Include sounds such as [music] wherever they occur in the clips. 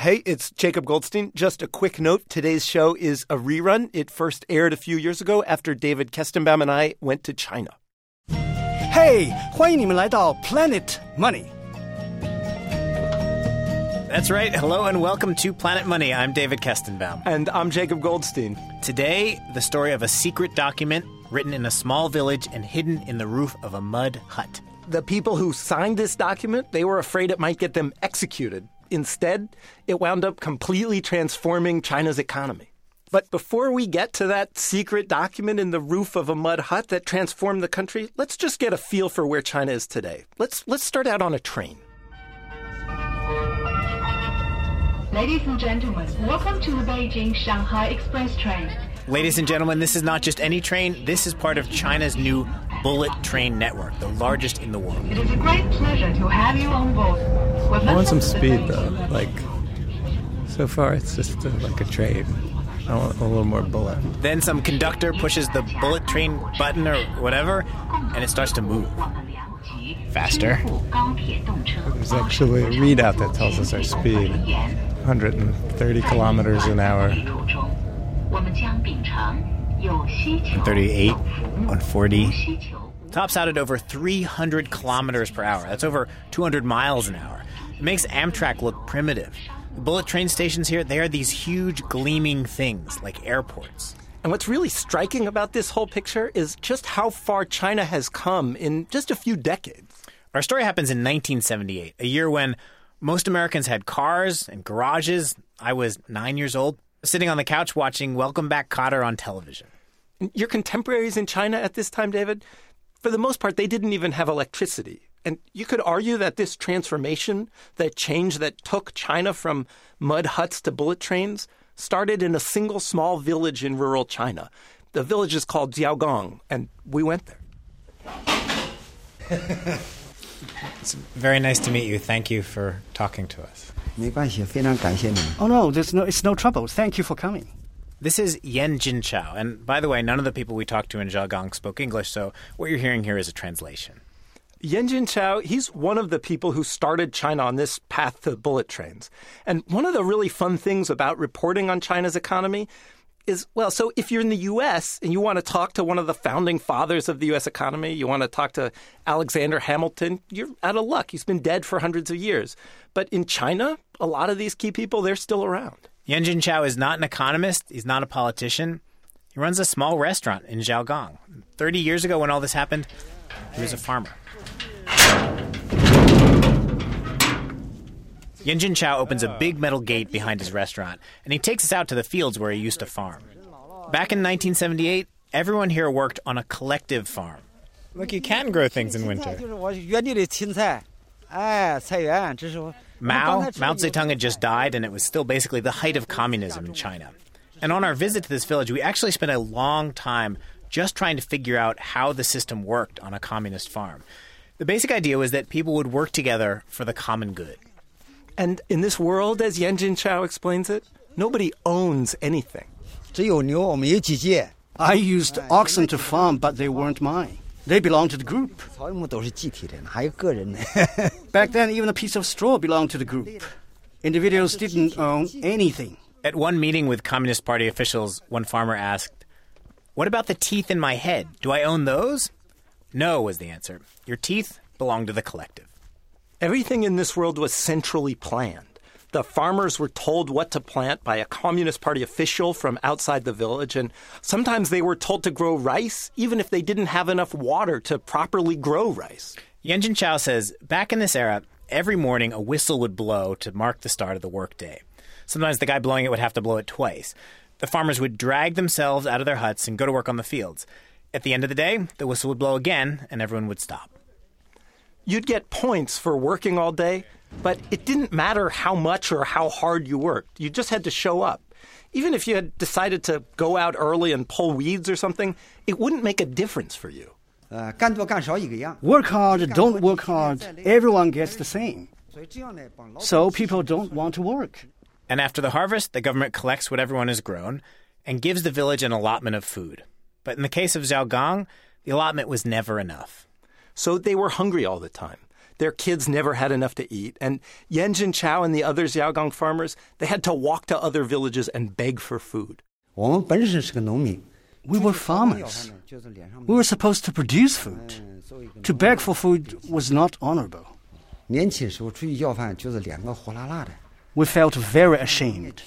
Hey, it's Jacob Goldstein. Just a quick note today's show is a rerun. It first aired a few years ago after David Kestenbaum and I went to China. Hey, 欢迎你们来到 Planet Money. That's right. Hello and welcome to Planet Money. I'm David Kestenbaum. And I'm Jacob Goldstein. Today, the story of a secret document written in a small village and hidden in the roof of a mud hut. The people who signed this document, they were afraid it might get them executed. Instead, it wound up completely transforming China's economy. But before we get to that secret document in the roof of a mud hut that transformed the country, let's just get a feel for where China is today. Let's let's start out on a train. Ladies and gentlemen, welcome to the Beijing Shanghai Express train. Ladies and gentlemen, this is not just any train. This is part of China's new bullet train network, the largest in the world. It is a great pleasure to have you on board. I want some speed though. Like, so far it's just uh, like a train. I want a little more bullet. Then some conductor pushes the bullet train button or whatever, and it starts to move. Faster. There's actually a readout that tells us our speed 130 kilometers an hour. 138, 140. Tops out at over 300 kilometers per hour. That's over 200 miles an hour. It makes Amtrak look primitive. The bullet train stations here, they are these huge gleaming things like airports. And what's really striking about this whole picture is just how far China has come in just a few decades. Our story happens in 1978, a year when most Americans had cars and garages. I was nine years old, sitting on the couch watching Welcome Back Kotter on television your contemporaries in China at this time, David, for the most part, they didn't even have electricity. And you could argue that this transformation, that change that took China from mud huts to bullet trains, started in a single small village in rural China. The village is called Xiaogang, and we went there. [laughs] it's very nice to meet you. Thank you for talking to us. Oh no, there's no, it's no trouble. Thank you for coming. This is Yen Jin Chao. And by the way, none of the people we talked to in Xiaogang spoke English, so what you're hearing here is a translation. Yan Chao, he's one of the people who started China on this path to bullet trains. And one of the really fun things about reporting on China's economy is well, so if you're in the US and you want to talk to one of the founding fathers of the US economy, you want to talk to Alexander Hamilton, you're out of luck. He's been dead for hundreds of years. But in China, a lot of these key people, they're still around. Yan Jin Chao is not an economist, he's not a politician. He runs a small restaurant in Xiaogang. 30 years ago when all this happened, he was a farmer. Yanjin Chao opens a big metal gate behind his restaurant, and he takes us out to the fields where he used to farm. Back in 1978, everyone here worked on a collective farm. Look, you can grow things in winter. Mao, oh, Mao Zedong had just died, and it was still basically the height of communism in China. And on our visit to this village, we actually spent a long time just trying to figure out how the system worked on a communist farm. The basic idea was that people would work together for the common good. And in this world, as Yan Jin Chao explains it, nobody owns anything. I used oxen to farm, but they weren't mine. They belonged to the group. [laughs] Back then, even a piece of straw belonged to the group. Individuals didn't own anything. At one meeting with Communist Party officials, one farmer asked, What about the teeth in my head? Do I own those? No, was the answer. Your teeth belong to the collective. Everything in this world was centrally planned. The farmers were told what to plant by a Communist Party official from outside the village, and sometimes they were told to grow rice even if they didn't have enough water to properly grow rice. Yanjin Chao says back in this era, every morning a whistle would blow to mark the start of the workday. Sometimes the guy blowing it would have to blow it twice. The farmers would drag themselves out of their huts and go to work on the fields. At the end of the day, the whistle would blow again and everyone would stop you'd get points for working all day, but it didn't matter how much or how hard you worked. You just had to show up. Even if you had decided to go out early and pull weeds or something, it wouldn't make a difference for you. Uh, work hard, don't work hard, everyone gets the same. So people don't want to work. And after the harvest, the government collects what everyone has grown and gives the village an allotment of food. But in the case of Xiaogang, the allotment was never enough. So they were hungry all the time. Their kids never had enough to eat. And Yan Chao and the other Xiaogang farmers, they had to walk to other villages and beg for food. We were farmers. We were supposed to produce food. To beg for food was not honorable. We felt very ashamed.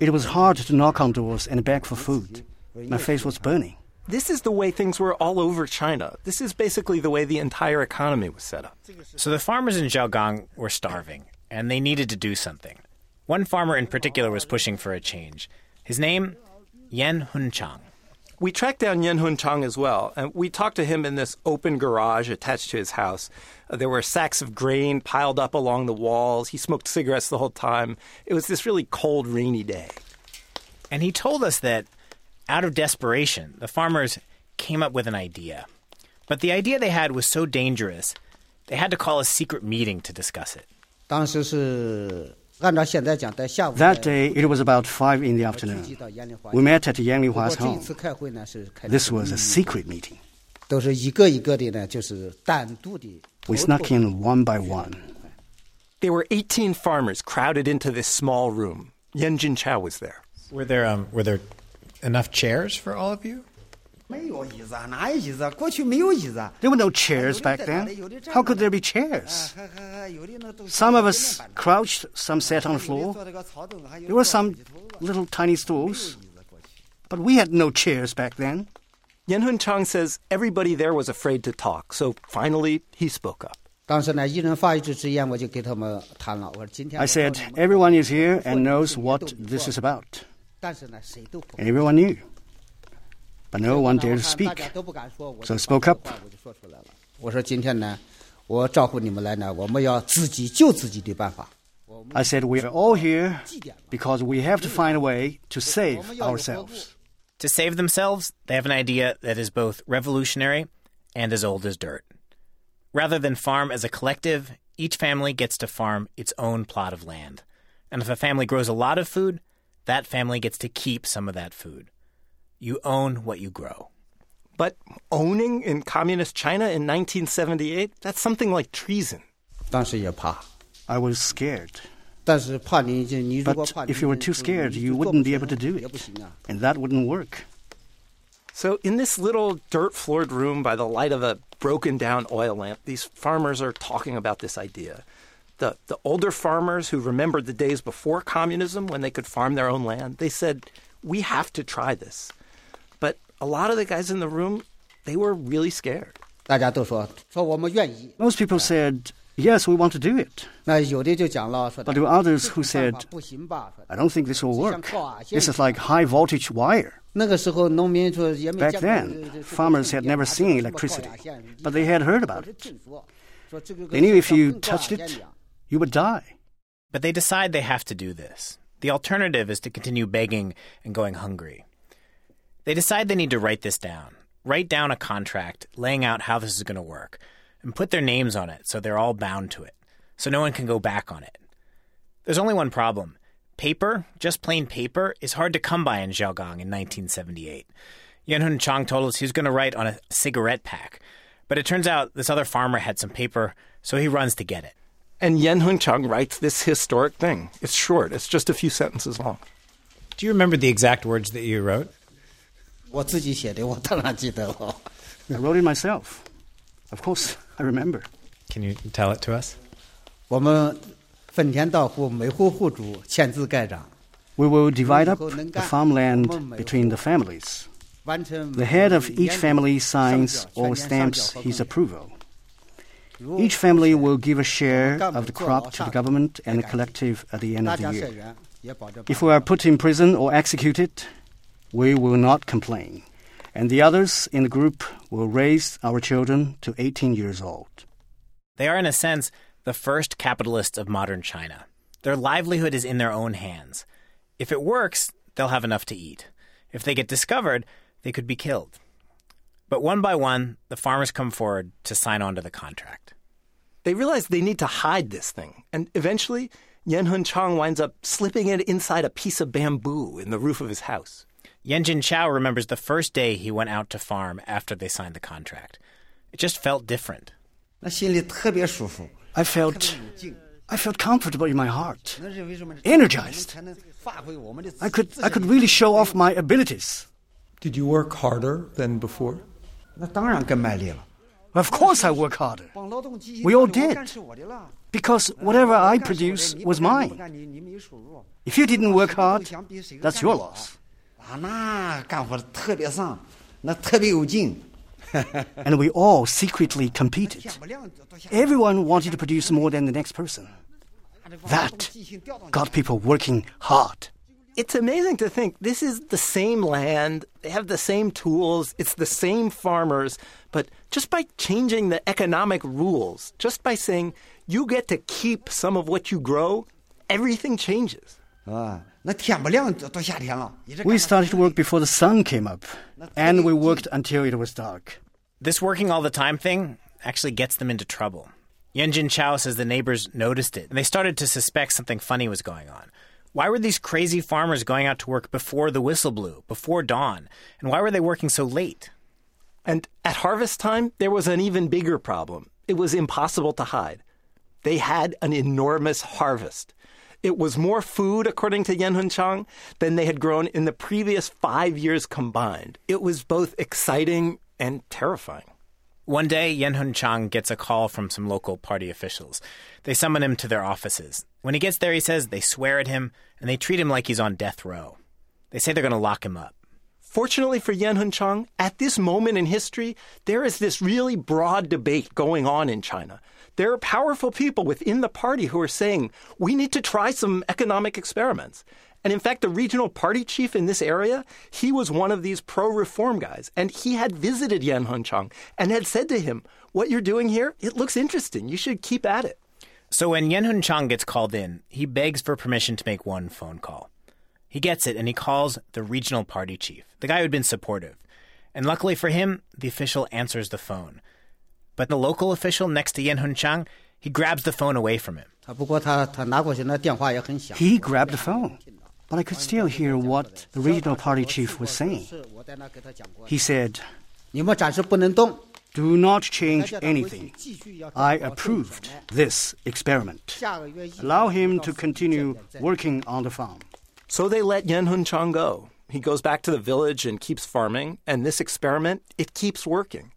It was hard to knock on doors and beg for food. My face was burning. This is the way things were all over China. This is basically the way the entire economy was set up. So the farmers in Xiaogang were starving, and they needed to do something. One farmer in particular was pushing for a change. His name, Yan Hunchang. We tracked down Yan Hunchang as well, and we talked to him in this open garage attached to his house. Uh, there were sacks of grain piled up along the walls. He smoked cigarettes the whole time. It was this really cold, rainy day. And he told us that out of desperation, the farmers came up with an idea. But the idea they had was so dangerous, they had to call a secret meeting to discuss it. That day, it was about 5 in the afternoon. We met at Yan Lihua's home. This was a secret meeting. We snuck in one by one. There were 18 farmers crowded into this small room. Yan Jinchao was there. Were there, um, were there enough chairs for all of you? There were no chairs back then. How could there be chairs? Some of us crouched, some sat on the floor. There were some little tiny stools. But we had no chairs back then. Yan Hunchang says everybody there was afraid to talk, so finally he spoke up. I said, everyone is here and knows what this is about. Everyone knew. But no one dared to speak. So I spoke up. I said we are all here because we have to find a way to save ourselves. To save themselves, they have an idea that is both revolutionary and as old as dirt. Rather than farm as a collective, each family gets to farm its own plot of land. And if a family grows a lot of food, that family gets to keep some of that food. You own what you grow. But owning in communist China in 1978, that's something like treason. I was scared. But if you were too scared, you wouldn't be able to do it. And that wouldn't work. So, in this little dirt floored room by the light of a broken down oil lamp, these farmers are talking about this idea the, the older farmers who remembered the days before communism when they could farm their own land, they said, we have to try this. But a lot of the guys in the room, they were really scared. Most people said, yes, we want to do it. But there were others who said, I don't think this will work. This is like high voltage wire. Back then, farmers had never seen electricity, but they had heard about it. They knew if you touched it, you would die. But they decide they have to do this. The alternative is to continue begging and going hungry. They decide they need to write this down, write down a contract laying out how this is going to work, and put their names on it so they're all bound to it, so no one can go back on it. There's only one problem. Paper, just plain paper, is hard to come by in Xiaogang in 1978. Yan Hun Chang told us he was going to write on a cigarette pack, but it turns out this other farmer had some paper, so he runs to get it. And Yan Hunchang writes this historic thing. It's short, it's just a few sentences long. Do you remember the exact words that you wrote? I wrote it myself. Of course, I remember. Can you tell it to us? We will divide up the farmland between the families. The head of each family signs or stamps his approval. Each family will give a share of the crop to the government and the collective at the end of the year. If we are put in prison or executed, we will not complain, and the others in the group will raise our children to 18 years old. They are, in a sense, the first capitalists of modern China. Their livelihood is in their own hands. If it works, they'll have enough to eat. If they get discovered, they could be killed. But one by one, the farmers come forward to sign on to the contract. They realize they need to hide this thing, and eventually, Yan Hun Chang winds up slipping it inside a piece of bamboo in the roof of his house. Yan Jin Chao remembers the first day he went out to farm after they signed the contract. It just felt different. I felt I felt comfortable in my heart, energized. I could, I could really show off my abilities. Did you work harder than before? Of course I work harder. We all did. Because whatever I produce was mine. If you didn't work hard, that's your loss. and we all secretly competed. Everyone wanted to produce more than the next person. That got people working hard. It's amazing to think this is the same land, they have the same tools, it's the same farmers, but just by changing the economic rules, just by saying you get to keep some of what you grow, everything changes. Ah, we started to work before the sun came up, and we worked until it was dark. This working all the time thing actually gets them into trouble. Yenjin Chao says the neighbors noticed it, and they started to suspect something funny was going on. Why were these crazy farmers going out to work before the whistle blew, before dawn? And why were they working so late? And at harvest time, there was an even bigger problem. It was impossible to hide. They had an enormous harvest. It was more food, according to Yan Chang, than they had grown in the previous five years combined. It was both exciting and terrifying. One day, Yan Chang gets a call from some local party officials. They summon him to their offices. When he gets there, he says they swear at him and they treat him like he's on death row. They say they're going to lock him up. Fortunately for Yan Chang, at this moment in history, there is this really broad debate going on in China. There are powerful people within the party who are saying, we need to try some economic experiments. And in fact, the regional party chief in this area, he was one of these pro reform guys. And he had visited Yan Hunchang and had said to him, What you're doing here, it looks interesting. You should keep at it. So when Yan Hunchang gets called in, he begs for permission to make one phone call. He gets it and he calls the regional party chief, the guy who'd been supportive. And luckily for him, the official answers the phone. But the local official next to Yan Hunchang, he grabs the phone away from him. He grabbed the phone but I could still hear what the regional party chief was saying. He said, Do not change anything. I approved this experiment. Allow him to continue working on the farm. So they let Yan Hunchang go. He goes back to the village and keeps farming, and this experiment, it keeps working.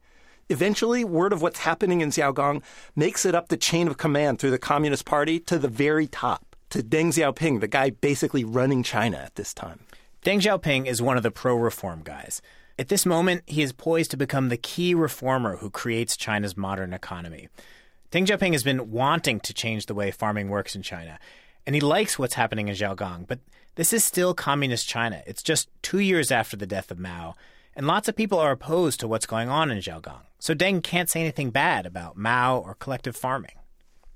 Eventually, word of what's happening in Xiaogang makes it up the chain of command through the Communist Party to the very top to Deng Xiaoping, the guy basically running China at this time. Deng Xiaoping is one of the pro reform guys. At this moment, he is poised to become the key reformer who creates China's modern economy. Deng Xiaoping has been wanting to change the way farming works in China, and he likes what's happening in Xiaogang, but this is still communist China. It's just two years after the death of Mao, and lots of people are opposed to what's going on in Xiaogang. So Deng can't say anything bad about Mao or collective farming.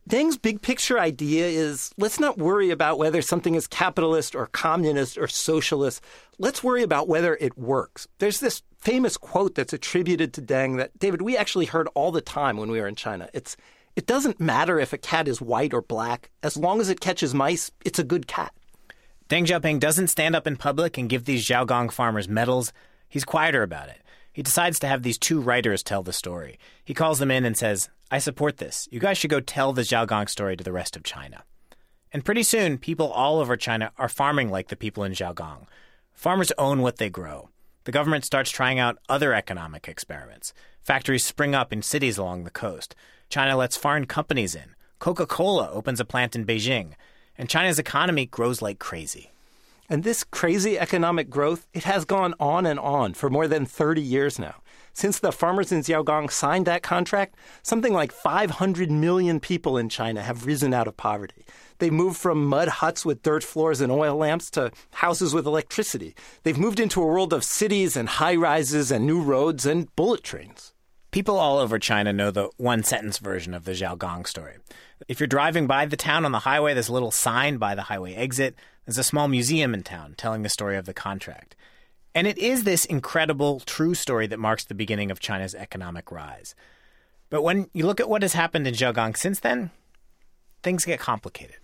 Deng's big picture idea is let's not worry about whether something is capitalist or communist or socialist. Let's worry about whether it works. There's this famous quote that's attributed to Deng that, David, we actually heard all the time when we were in China. It's, it doesn't matter if a cat is white or black. As long as it catches mice, it's a good cat. Deng Xiaoping doesn't stand up in public and give these Xiaogang farmers medals. He's quieter about it. He decides to have these two writers tell the story. He calls them in and says, I support this. You guys should go tell the Xiaogang story to the rest of China. And pretty soon, people all over China are farming like the people in Xiaogang. Farmers own what they grow. The government starts trying out other economic experiments. Factories spring up in cities along the coast. China lets foreign companies in. Coca Cola opens a plant in Beijing. And China's economy grows like crazy. And this crazy economic growth, it has gone on and on for more than 30 years now. Since the farmers in Xiaogang signed that contract, something like 500 million people in China have risen out of poverty. They moved from mud huts with dirt floors and oil lamps to houses with electricity. They've moved into a world of cities and high rises and new roads and bullet trains. People all over China know the one sentence version of the Xiaogang story. If you're driving by the town on the highway, there's a little sign by the highway exit. There's a small museum in town telling the story of the contract. And it is this incredible, true story that marks the beginning of China's economic rise. But when you look at what has happened in Xiaogang since then, things get complicated.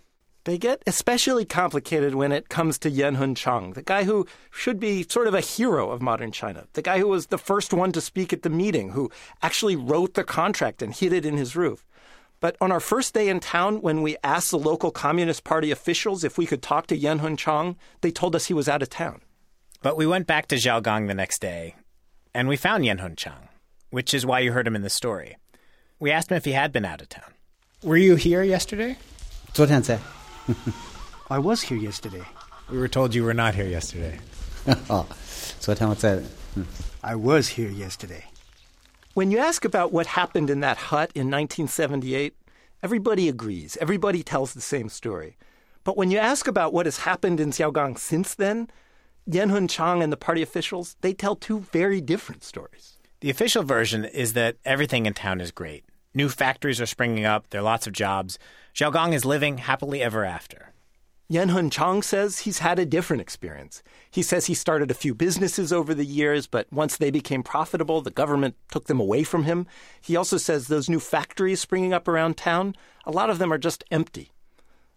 They get especially complicated when it comes to Yanhun Chang, the guy who should be sort of a hero of modern China, the guy who was the first one to speak at the meeting, who actually wrote the contract and hid it in his roof. But on our first day in town, when we asked the local Communist Party officials if we could talk to Yen Hun Chang, they told us he was out of town. But we went back to Xiaogang the next day, and we found Yen Hun Chang, which is why you heard him in the story. We asked him if he had been out of town. Were you here yesterday? [laughs] I was here yesterday. We were told you were not here yesterday. [laughs] I was here yesterday. When you ask about what happened in that hut in 1978, everybody agrees. Everybody tells the same story. But when you ask about what has happened in Xiaogang since then, Yanhun Chang and the party officials, they tell two very different stories. The official version is that everything in town is great. New factories are springing up, there are lots of jobs. Xiaogang is living happily ever after. Yanhun Chang says he's had a different experience. He says he started a few businesses over the years, but once they became profitable, the government took them away from him. He also says those new factories springing up around town, a lot of them are just empty.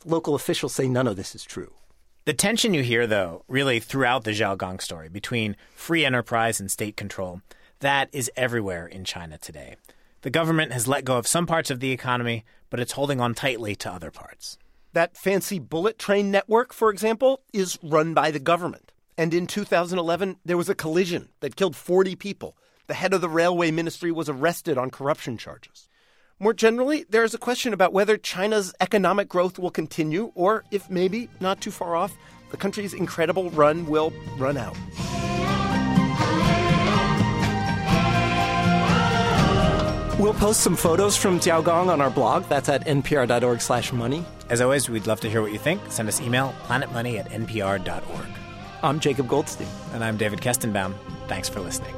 Local officials say none of this is true. The tension you hear, though, really throughout the Xiaogang story between free enterprise and state control, that is everywhere in China today. The government has let go of some parts of the economy, but it's holding on tightly to other parts. That fancy bullet train network, for example, is run by the government. And in 2011, there was a collision that killed 40 people. The head of the railway ministry was arrested on corruption charges. More generally, there is a question about whether China's economic growth will continue, or if maybe, not too far off, the country's incredible run will run out. We'll post some photos from Xiaogang on our blog. That's at npr.org slash money. As always, we'd love to hear what you think. Send us email, planetmoney at npr.org. I'm Jacob Goldstein. And I'm David Kestenbaum. Thanks for listening.